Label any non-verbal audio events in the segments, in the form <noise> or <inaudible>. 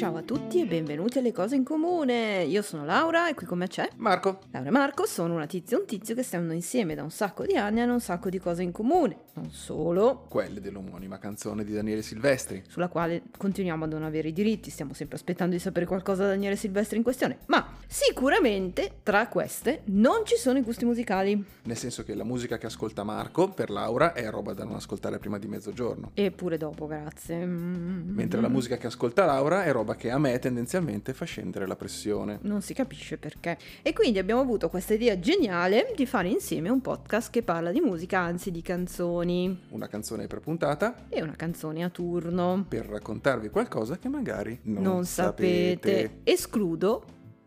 Ciao a tutti e benvenuti alle cose in comune. Io sono Laura e qui con me c'è Marco. Laura e Marco sono una tizia e un tizio che stanno insieme da un sacco di anni e hanno un sacco di cose in comune. Non solo, Quelle dell'omonima canzone di Daniele Silvestri. sulla quale continuiamo a non avere i diritti, stiamo sempre aspettando di sapere qualcosa da Daniele Silvestri in questione. Ma sicuramente tra queste non ci sono i gusti musicali. Nel senso che la musica che ascolta Marco per Laura è roba da non ascoltare prima di mezzogiorno. Eppure dopo, grazie. Mm. Mentre la musica che ascolta Laura è roba che a me tendenzialmente fa scendere la pressione. Non si capisce perché. E quindi abbiamo avuto questa idea geniale di fare insieme un podcast che parla di musica, anzi di canzoni. Una canzone per puntata E una canzone a turno. per raccontarvi qualcosa che magari non, Non, sapete. Escludo,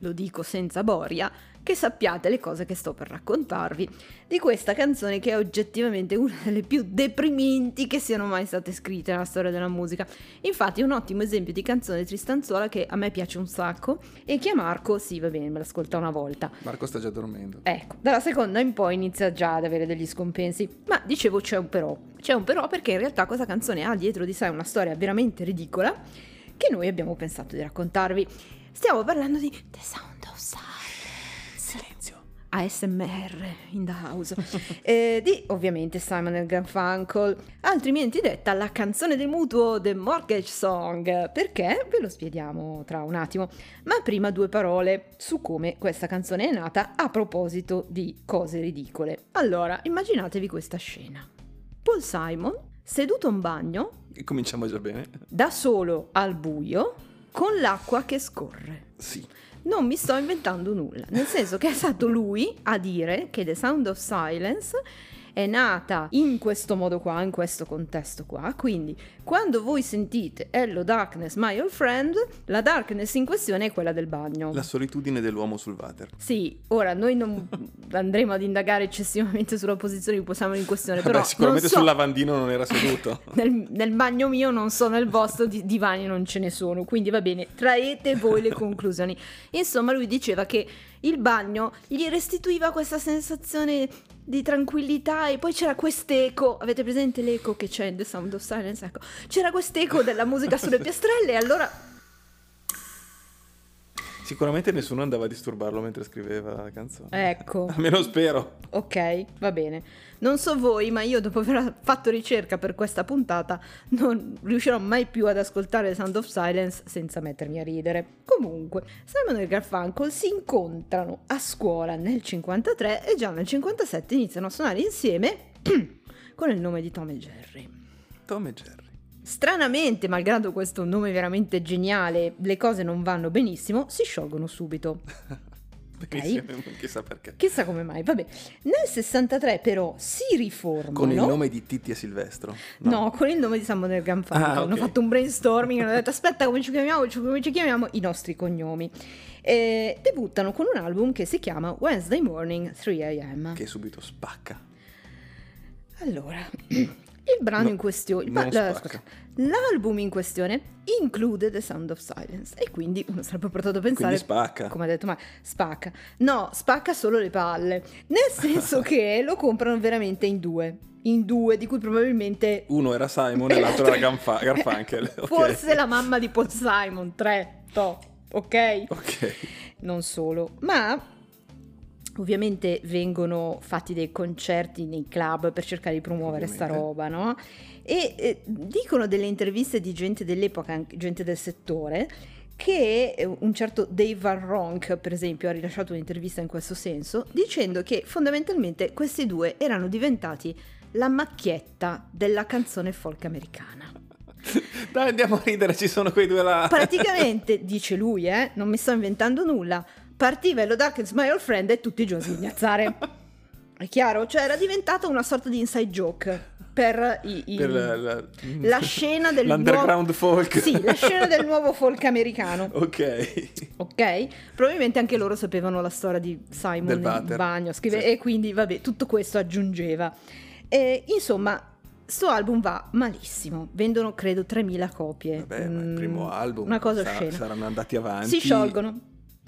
lo dico senza boria, che sappiate le cose che sto per raccontarvi di questa canzone che è oggettivamente una delle più deprimenti che siano mai state scritte nella storia della musica. Infatti è un ottimo esempio di canzone tristanzuola che a me piace un sacco e che a Marco, sì va bene, me l'ascolta una volta. Marco sta già dormendo. Ecco, dalla seconda in poi inizia già ad avere degli scompensi. Ma dicevo c'è un però. C'è un però perché in realtà questa canzone ha dietro di sé una storia veramente ridicola che noi abbiamo pensato di raccontarvi. Stiamo parlando di The Sound of Silence. Silenzio. ASMR in the house. <laughs> Eh, di ovviamente Simon e Garfunkel, altrimenti detta la canzone del mutuo The Mortgage Song. Perché? Ve lo spieghiamo tra un attimo. Ma prima due parole su come questa canzone è nata a proposito di cose ridicole. Allora, immaginatevi questa scena. Paul Simon, seduto in bagno, E cominciamo già bene. da solo al buio, con l'acqua che scorre. Sì. Non mi sto inventando nulla, nel senso che è stato lui a dire che The Sound of Silence è nata in questo modo qua, in questo contesto qua, quindi quando voi sentite Hello Darkness, my old friend, la darkness in questione è quella del bagno. La solitudine dell'uomo sul water. Sì, ora noi non <laughs> andremo ad indagare eccessivamente sulla posizione di Possiamo in questione, però sicuramente non so- sul lavandino non era seduto. <laughs> nel, nel bagno mio non so, nel vostro di divani non ce ne sono, quindi va bene, traete voi le conclusioni. Insomma, lui diceva che il bagno gli restituiva questa sensazione di tranquillità e poi c'era quest'eco, avete presente l'eco che c'è in The Sound of Silence? Ecco, c'era quest'eco della musica sulle <laughs> piastrelle e allora Sicuramente nessuno andava a disturbarlo mentre scriveva la canzone. ecco. <laughs> Almeno spero. Ok, va bene. Non so voi, ma io dopo aver fatto ricerca per questa puntata non riuscirò mai più ad ascoltare Sound of Silence senza mettermi a ridere. Comunque, Simon e Garfunkel si incontrano a scuola nel 53 e già nel 57 iniziano a suonare insieme <clears throat> con il nome di Tom e Jerry. Tom e Jerry. Stranamente, malgrado questo nome veramente geniale, le cose non vanno benissimo, si sciolgono subito. <laughs> Benissimo, chissà perché. Chissà come mai, vabbè. Nel 63 però si riformano. Con il nome di Titti e Silvestro. No, con il nome di Samuel Garfunkel. Ah, ok. Hanno fatto un brainstorming, hanno detto aspetta come ci chiamiamo, come ci chiamiamo, i nostri cognomi. E debuttano con un album che si chiama Wednesday Morning 3 am. Che subito spacca. Allora, <clears throat> il brano No, in questione, ba- la- scusa, l'album in questione include The Sound of Silence e quindi uno sarebbe portato a pensare Quindi spacca. come ha detto ma spacca. No, spacca solo le palle, nel <laughs> senso che lo comprano veramente in due. In due, di cui probabilmente Uno era Simon e <laughs> l'altro era Ganfa- Garfunkel. ok. forse la mamma di Paul Simon, tre, to, ok? Ok. Non solo, ma ovviamente vengono fatti dei concerti nei club per cercare di promuovere sta Ovviamente. roba, no? E eh, dicono delle interviste di gente dell'epoca, gente del settore, che eh, un certo Dave Van Ronk, per esempio, ha rilasciato un'intervista in questo senso, dicendo che fondamentalmente questi due erano diventati la macchietta della canzone folk americana. <laughs> Dai, andiamo a ridere, ci sono quei due là. Praticamente, <laughs> dice lui, eh, non mi sto inventando nulla, partiva Hello Darkness My Old Friend e tutti i giorni sghignazzare. <laughs> È chiaro? Cioè era diventata una sorta di inside joke per, i- i- Per la, la- la scena del L'underground nuovo... folk. Sì, la <laughs> scena del nuovo folk americano. Ok. Ok? Probabilmente anche loro sapevano la storia di Simon Del water. bagno, scrive- Sì. e quindi vabbè, tutto questo aggiungeva. E, insomma, sto album va malissimo, vendono credo 3.000 copie. Vabbè, ma è il Mm, primo album. Una cosa sa- scena. Saranno andati avanti. Si sciolgono.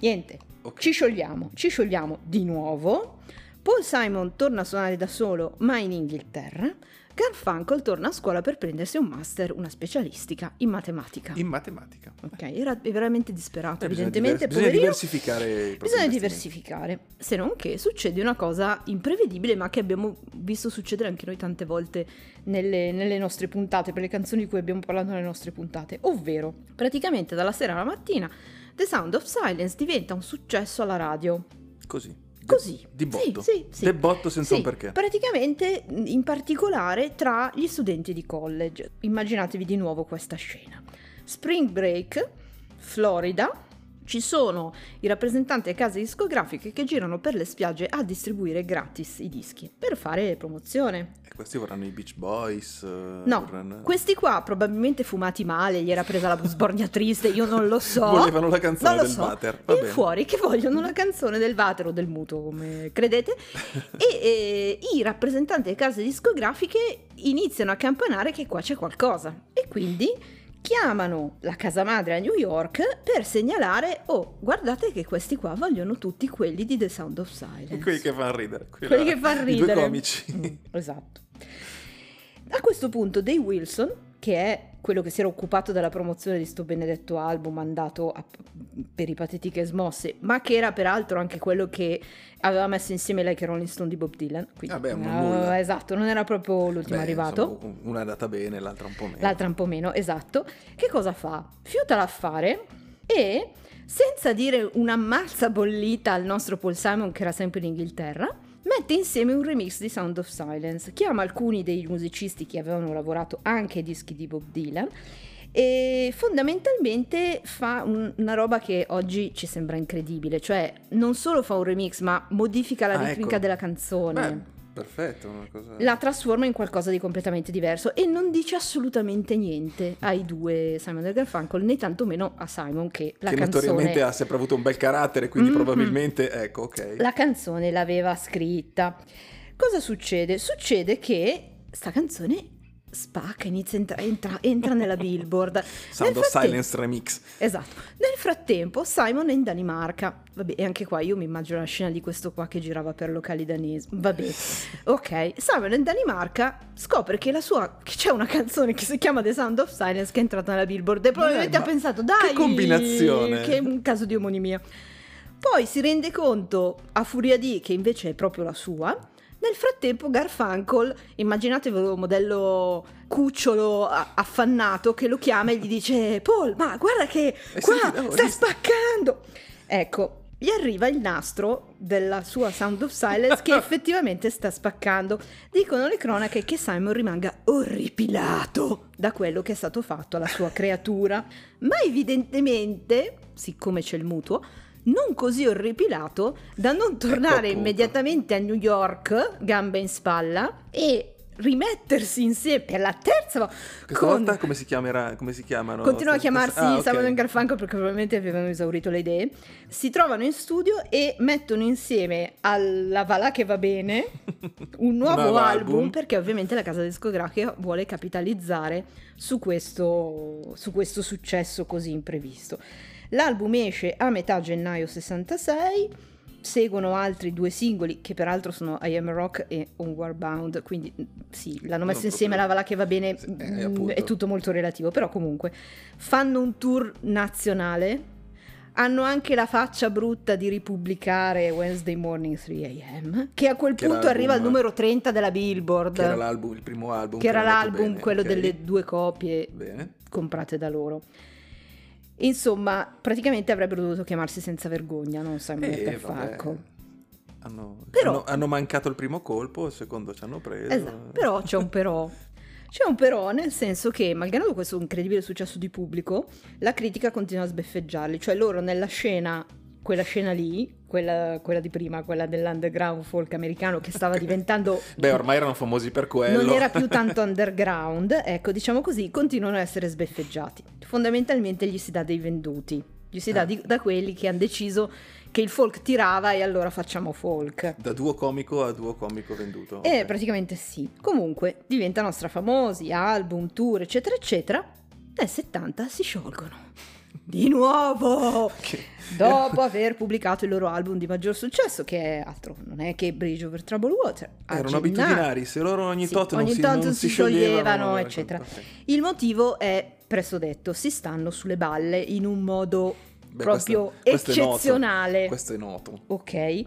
Niente. Ok. Ci sciogliamo, ci sciogliamo di nuovo. Paul Simon torna a suonare da solo, ma in Inghilterra. Garfunkel torna a scuola per prendersi un master, una specialistica in matematica. In matematica. Ok, era veramente disperato, Eh, bisogna evidentemente. bisogna poverino. diversificare i propri Bisogna diversificare, se non che succede una cosa imprevedibile, ma che abbiamo visto succedere anche noi tante volte nelle, nelle nostre puntate, per le canzoni di cui abbiamo parlato nelle nostre puntate, ovvero praticamente dalla sera alla mattina The Sound of Silence diventa un successo alla radio. Così. Così. Di botto. Sì, sì, sì. De botto senza Sì, un perché. Praticamente, in particolare tra gli studenti di college. Immaginatevi di nuovo questa scena. Spring break, Florida. Ci sono i rappresentanti delle case discografiche che girano per le spiagge a distribuire gratis i dischi per fare promozione. Questi vorranno i Beach Boys. eh, No, vorranno- questi qua probabilmente fumati male, gli era presa la sbornia triste, io non lo so. Volevano la canzone del so. Vater. Va E bene. fuori che vogliono la canzone del Vater o del mutuo, come credete. <laughs> e eh, i rappresentanti delle case discografiche iniziano a campanare che qua c'è qualcosa. E quindi chiamano la casa madre a New York per segnalare, oh, guardate che questi qua vogliono tutti quelli di The Sound of Silence. Quelli che fanno ridere. quelli Quelli che fanno I ridere. due comici. Mm, esatto. A questo punto Dave Wilson, che è quello che si era occupato della promozione di sto benedetto album andato a- per i patetiche smosse, ma che era peraltro anche quello che aveva messo insieme Like a Rolling Stone di Bob Dylan. Quindi, Vabbè, ma eh, nulla. esatto, non era proprio l'ultimo Beh, arrivato. insomma, una è andata bene, l'altra un po' meno. L'altra un po' meno, esatto. Che cosa fa? Fiuta l'affare e, senza dire una mazza bollita al nostro Paul Simon che era sempre in Inghilterra, mette insieme un remix di Sound of Silence, chiama alcuni dei musicisti che avevano lavorato anche ai dischi di Bob Dylan e fondamentalmente fa un- una roba che oggi ci sembra incredibile, cioè non solo fa un remix ma modifica la Ah, ritmica ecco. della canzone. Beh, perfetto, una cosa... La trasforma in qualcosa di completamente diverso e non dice assolutamente niente ai due Simon e Garfunkel, né tantomeno a Simon che la che canzone notoriamente ha sempre avuto un bel carattere, quindi Mhm. probabilmente, ecco, ok. la canzone l'aveva scritta. Cosa succede? Succede che sta canzone spacca, inizia entra, entra, entra nella Billboard. <laughs> Sound of Silence Remix. Esatto. Nel frattempo Simon è in Danimarca. Vabbè, e anche qua io mi immagino la scena di questo qua che girava per locali danesi. Vabbè. <laughs> Ok, Simon è in Danimarca, scopre che la sua che c'è una canzone che si chiama The Sound of Silence che è entrata nella Billboard e probabilmente ma ha pensato "Dai, che combinazione!" Che è un caso di omonimia. Poi si rende conto a furia di che invece è proprio la sua. Nel frattempo Garfunkel, immaginatevelo un modello cucciolo affannato che lo chiama e gli dice Paul, ma guarda che Eh, qua no, sta sta- spaccando. Ecco, gli arriva il nastro della sua Sound of Silence che <laughs> effettivamente sta spaccando. Dicono le cronache che Simon rimanga orripilato da quello che è stato fatto alla sua creatura, ma evidentemente, siccome c'è il mutuo, non così orripilato da non tornare appunto. immediatamente a New York, gambe in spalla, e rimettersi insieme per la terza volta Questa con volta come si, chiamerà, come si chiamano? Continua a chiamarsi ah, ok. Simon e Garfunkel perché probabilmente avevano esaurito le idee. Si trovano in studio e mettono insieme alla Valà che va bene un <laughs> nuovo nuovo album, album. perché ovviamente la casa discografica vuole capitalizzare su questo, su questo successo così imprevisto. L'album esce a metà gennaio 66. Seguono altri due singoli che peraltro sono I Am Rock e Onward Bound, quindi mm, sì, l'hanno messo Non insieme proprio- la Valà che va bene, Sì, eh, mm, è tutto molto relativo, però comunque fanno un tour nazionale, hanno anche la faccia brutta di ripubblicare Wednesday Morning 3 AM, che a quel Che punto arriva al numero 30 della Billboard, Che era l'album, il primo album. che era era l'album, bene, quello ok. delle due copie Bene. comprate da loro. Insomma, praticamente avrebbero dovuto chiamarsi senza vergogna, non Simon e Eh, vabbè. Hanno, Però- hanno, hanno mancato il primo colpo, il secondo ci hanno preso. Esatto, però c'è un però. C'è un però nel senso che, malgrado questo incredibile successo di pubblico, la critica continua a sbeffeggiarli. Cioè loro nella scena, quella scena lì, quella, quella di prima, quella dell'underground folk americano che stava diventando... <laughs> Beh, ormai erano famosi per quello. non era più <laughs> tanto underground, ecco, diciamo così, continuano a essere sbeffeggiati. Fondamentalmente gli si dà dei venduti, gli si dà Eh. di- da quelli che hanno deciso che il folk tirava e allora facciamo folk. Da duo comico a duo comico venduto. Eh, ok. praticamente sì. Comunque diventano strafamosi, album, tour, eccetera, eccetera. Nel 70 si sciolgono. Di nuovo Che- dopo aver pubblicato il loro album di maggior successo che è altro non è che Bridge over Troubled Water Erano abitudinari, se loro ogni Sì, tot non ogni si, tanto non si si scioglievano, eccetera. ok. il motivo è presto detto si stanno sulle balle in un modo Beh, proprio questo- questo è eccezionale Questo è noto. ok e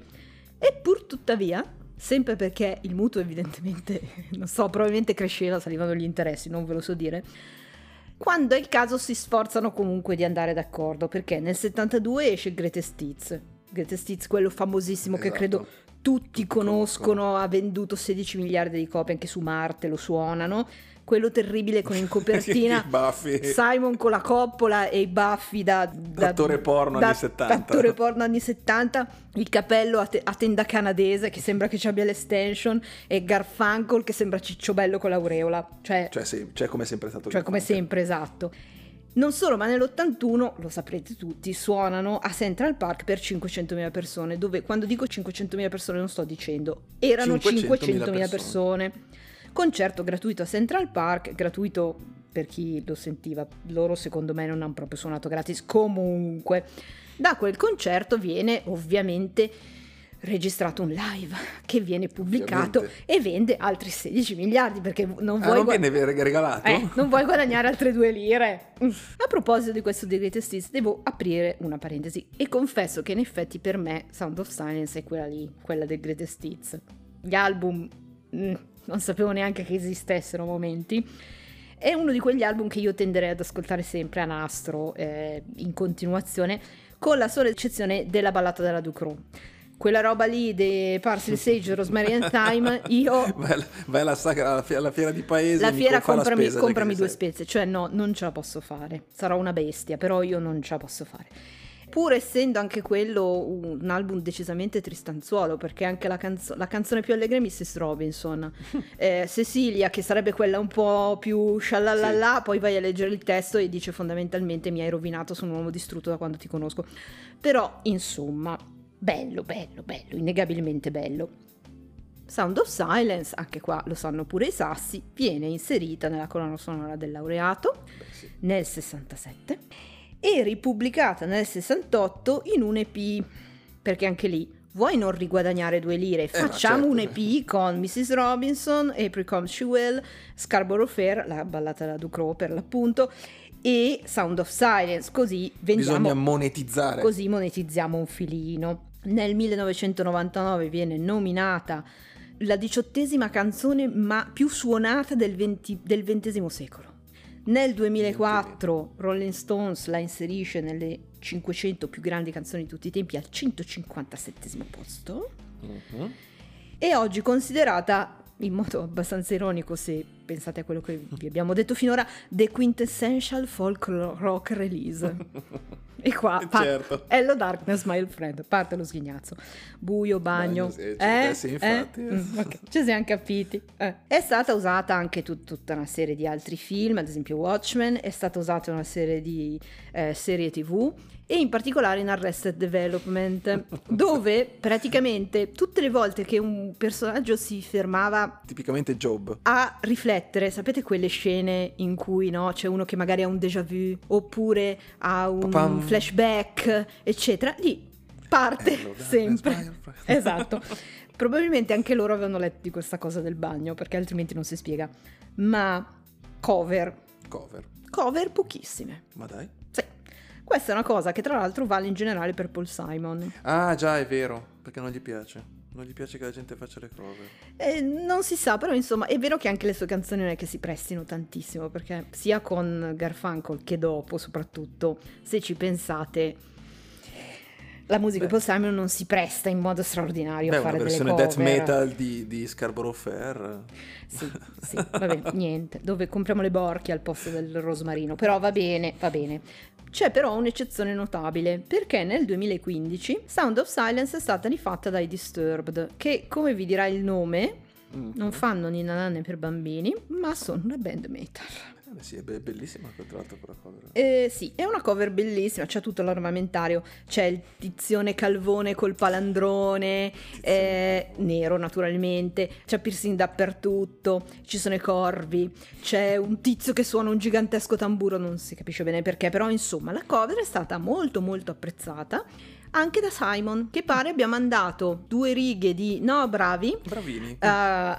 pur tuttavia sempre perché il mutuo evidentemente <laughs> non so probabilmente cresceva salivano gli interessi non ve lo so dire quando è il caso si sforzano comunque di andare d'accordo perché nel 72 esce Greatest Hits. Greatest Hits quello famosissimo che Esatto. credo tutti conoscono. ha venduto 16 miliardi di copie anche su Marte lo suonano quello terribile con in <laughs> copertina. Simon con la coppola e i baffi da, da Attore porno da- anni 70. Attore porno anni 70, il capello a, te- a tenda canadese che sembra che ci abbia l'estension e Garfunkel che sembra cicciobello con l'aureola. Cioè, Cioè, sì, cioè come è sempre stato cioè come sempre, esatto. Non solo, ma nell'81, lo saprete tutti, suonano a Central Park per 500.000 persone, dove quando dico 500.000 persone non sto dicendo, erano 500.000 500.000 persone. Concerto gratuito a Central Park, gratuito per chi lo sentiva, loro secondo me non hanno proprio suonato gratis comunque. Da quel concerto viene ovviamente registrato un live che viene pubblicato Ovviamente. e vende altri 16 miliardi perché non Ah, vuoi non gua- viene ver- regalato? eh, non vuoi guadagnare altre due lire. A proposito di questo The Greatest Hits, devo aprire una parentesi e confesso che in effetti per me Sound of Silence è quella lì, quella del Greatest Hits. Gli album mm, non sapevo neanche che esistessero momenti. È uno di quegli album che io tenderei ad ascoltare sempre a nastro, eh, in continuazione, con la sola eccezione della ballata della Ducro. Quella roba lì dei Parsley <laughs> Sage, Rosemary and Thyme, io Vai, alla- vai alla, sacra- alla, fie- alla fiera di paese la fiera co- fa la comprami, spesa, comprami due sei. spezie, cioè no, non ce la posso fare. Sarò una bestia, però io non ce la posso fare. Pur essendo anche quello un album decisamente tristanzuolo, perché anche la, canzo- la canzone più allegra è Mrs. Robinson. <laughs> Eh, Cecilia, che sarebbe quella un po' più scialalala, poi vai a leggere il testo e dice fondamentalmente mi hai rovinato, sono un uomo distrutto da quando ti conosco. Però, insomma, bello, bello, bello, innegabilmente bello. Sound of Silence, anche qua lo sanno pure i sassi, viene inserita nella colonna sonora del laureato Beh, sì. nel 67 e ripubblicata nel 68 in un EP, perché anche lì vuoi non riguadagnare due lire, Eh, facciamo un certo. EP con Mrs. Robinson, April Comes She Will, Scarborough Fair, la ballata da Ducro per l'appunto, e Sound of Silence, così vendiamo Bisogna monetizzare. così monetizziamo un filino. Nel 1999 viene nominata la diciottesima canzone ma più suonata del, venti- del XX secolo. Nel 2004 Rolling Stones la inserisce nelle 500 più grandi canzoni di tutti i tempi al 157 posto Mhm. e oggi considerata in modo abbastanza ironico se pensate a quello che vi abbiamo detto finora The Quintessential Folk Rock Release. <laughs> E qua pa- Certo. Hello Darkness, my friend. Parte lo sghignazzo. Buio, bagno. Bagno, sì, eh? eh, sì, infatti. Mm, ok, Ci siamo capiti. Eh. È stata usata anche tut- tutta una serie di altri film, ad esempio Watchmen, è stata usata una serie di eh, serie tv e in particolare in Arrested Development, <laughs> dove praticamente tutte le volte che un personaggio si fermava Tipicamente Job. a riflettere, sapete quelle scene in cui no, c'è uno che magari ha un déjà vu oppure ha un Pa-pam. flashback, eccetera, lì parte sempre. <laughs> esatto. Probabilmente anche loro avevano letto di questa cosa del bagno, perché altrimenti non si spiega. Ma cover, Cover. cover pochissime. Ma dai. Sì. Questa è una cosa che tra l'altro vale in generale per Paul Simon. Ah, già, è vero. Perché non gli piace. Non gli piace che la gente faccia le cover. Eh, non si sa, però insomma è vero che anche le sue canzoni non è che si prestino tantissimo, perché sia con Garfunkel che dopo, soprattutto, se ci pensate, la musica di. Paul Simon non si presta in modo straordinario Beh, a una fare delle versione cover. death metal di, di Scarborough Fair. Sì, sì, vabbè, niente, dove compriamo le borchie al posto del rosmarino, però va bene, va bene. C'è però un'eccezione notabile, perché nel 2015 Sound of Silence è stata rifatta dai Disturbed, che come vi dirà il nome, Mm. non fanno ninna nanne per bambini, ma sono una band metal. Eh sì, è be- bellissima tra l'altro quella cover. Eh, sì, è una cover bellissima, c'è tutto l'armamentario, c'è il tizione calvone col palandrone, eh, nero naturalmente, c'è piercing dappertutto, ci sono i corvi, c'è un tizio che suona un gigantesco tamburo, non si capisce bene perché, però insomma la cover è stata molto molto apprezzata anche da Simon, che pare abbia mandato due righe di no, bravi. Bravini. Uh,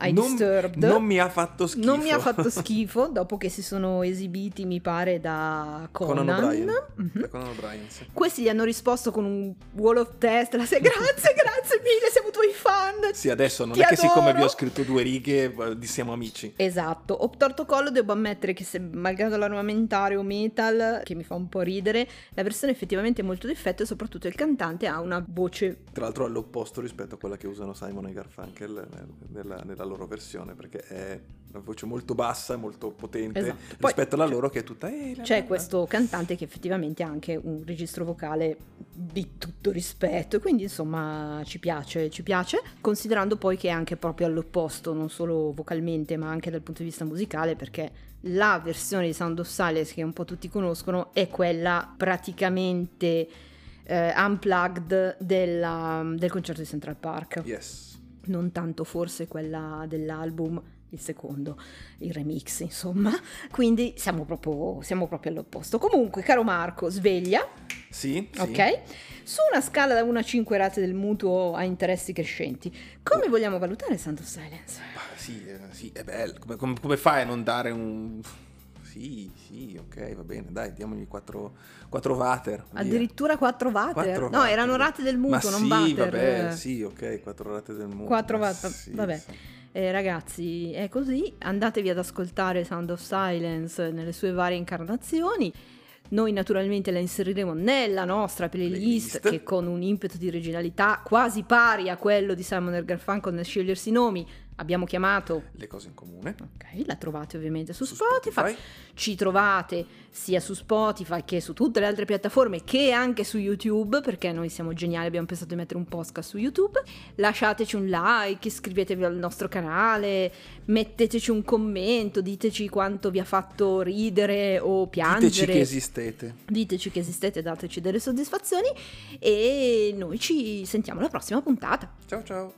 I non, Disturbed. non mi ha fatto schifo. Non mi ha fatto <laughs> schifo dopo che si sono esibiti, mi pare, da Conan. Conan O'Brien. Mhm. Da Conan O'Brien, sì. Questi gli hanno risposto con un wall of test. La se- grazie, grazie mille, siamo tuoi fan. Sì, adesso non Ti è che siccome adoro. vi ho scritto due righe eh, siamo amici. Esatto, ho torto collo, devo ammettere che se, malgrado l'armamentario metal, che mi fa un po' ridere, la versione effettivamente è molto difetto e soprattutto il cantante ha una voce Tra l'altro all'opposto rispetto a quella che usano Simon e Garfunkel nel- nella, nella loro versione, perché è una voce molto bassa molto potente Esatto. Poi rispetto alla loro che è tutta... "Eh, la, la, C'è la". questo cantante che effettivamente ha anche un registro vocale di tutto rispetto e quindi insomma ci piace, ci piace, considerando poi che è anche proprio all'opposto, non solo vocalmente ma anche dal punto di vista musicale perché la versione di Sound of Silence che un po' tutti conoscono è quella praticamente eh, unplugged della- del concerto di Central Park Yes. non tanto forse quella dell'album, il secondo, il remix, insomma. Quindi siamo proprio, siamo proprio all'opposto. Comunque, caro Marco, sveglia, Sì, sì. ok? Su una scala da 1 a 5 rate del mutuo a interessi crescenti, come vogliamo valutare of Silence? Ah, Sì, eh, sì, è bello. Come, come- come fai a non dare un... Sì, sì, ok, va bene, dai, diamogli 4, water. via. Addirittura 4 watt? Quattro No, watt. erano rate del Ma mutuo, non sì, water. vabbè, sì, ok, 4 rate del mutuo. 4 ma watt, sì, vabbè. sì. Eh, ragazzi, è così. Andatevi ad ascoltare Sound of Silence nelle sue varie incarnazioni. Noi naturalmente la inseriremo nella nostra playlist, Playlist. che con un impeto di originalità quasi pari a quello di Simon Garfunkel nel scegliersi i nomi abbiamo chiamato. Le cose in comune. Ok, la trovate ovviamente su, Su Spotify. Ci trovate sia su Spotify che su tutte le altre piattaforme che anche su YouTube, perché noi siamo geniali, abbiamo pensato di mettere un podcast su YouTube. Lasciateci un like, iscrivetevi al nostro canale, metteteci un commento, diteci quanto vi ha fatto ridere o piangere. Diteci che esistete. Diteci che esistete, dateci delle soddisfazioni e noi ci sentiamo alla prossima puntata. Ciao ciao.